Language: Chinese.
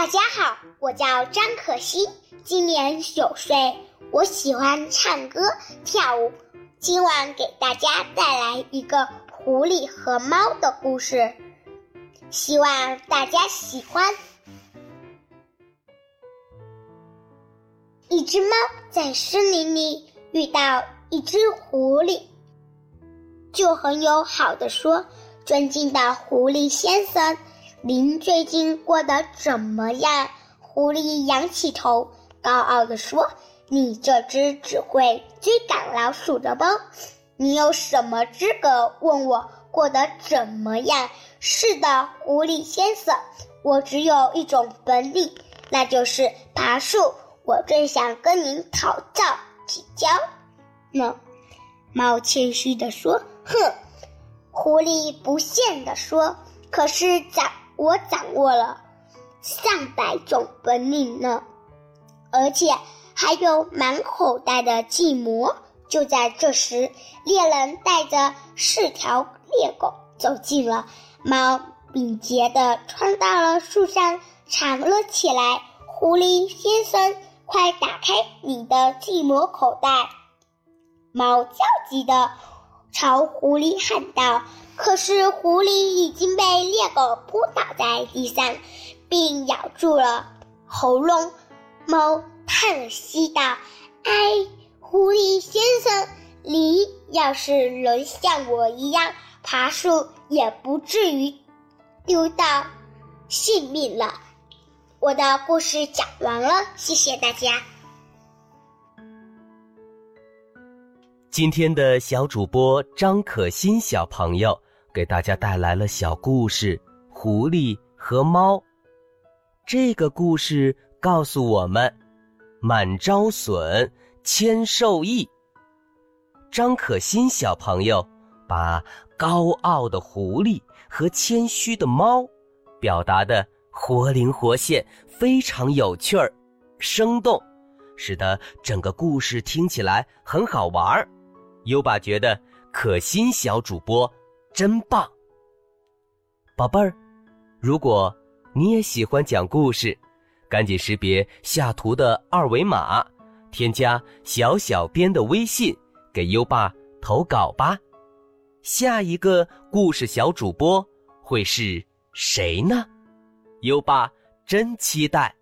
大家好，我叫张可欣，今年九岁，我喜欢唱歌跳舞。今晚给大家带来一个狐狸和猫的故事，希望大家喜欢。一只猫在森林里遇到一只狐狸，就很友好的说：“尊敬的狐狸先生。”您最近过得怎么样？狐狸仰起头，高傲地说：“你这只只会追赶老鼠的猫，你有什么资格问我过得怎么样？”是的，狐狸先生，我只有一种本领，那就是爬树。我正想跟您讨教请教呢。猫谦虚地说：“哼。”狐狸不屑地说：“可是长。”我掌握了上百种本领呢，而且还有满口袋的计谋。就在这时，猎人带着四条猎狗走近了，猫敏捷地窜到了树上，藏了起来。狐狸先生，快打开你的计谋口袋！猫焦急地朝狐狸喊道。可是狐狸已经被猎狗扑倒在地上，并咬住了喉咙。猫叹息道：“哎，狐狸先生，你要是能像我一样爬树，也不至于丢到性命了。”我的故事讲完了，谢谢大家。今天的小主播张可欣小朋友。给大家带来了小故事《狐狸和猫》。这个故事告诉我们：满招损，谦受益。张可欣小朋友把高傲的狐狸和谦虚的猫表达的活灵活现，非常有趣儿、生动，使得整个故事听起来很好玩儿。优爸觉得可心小主播。真棒，宝贝儿！如果你也喜欢讲故事，赶紧识别下图的二维码，添加小小编的微信，给优爸投稿吧。下一个故事小主播会是谁呢？优爸真期待。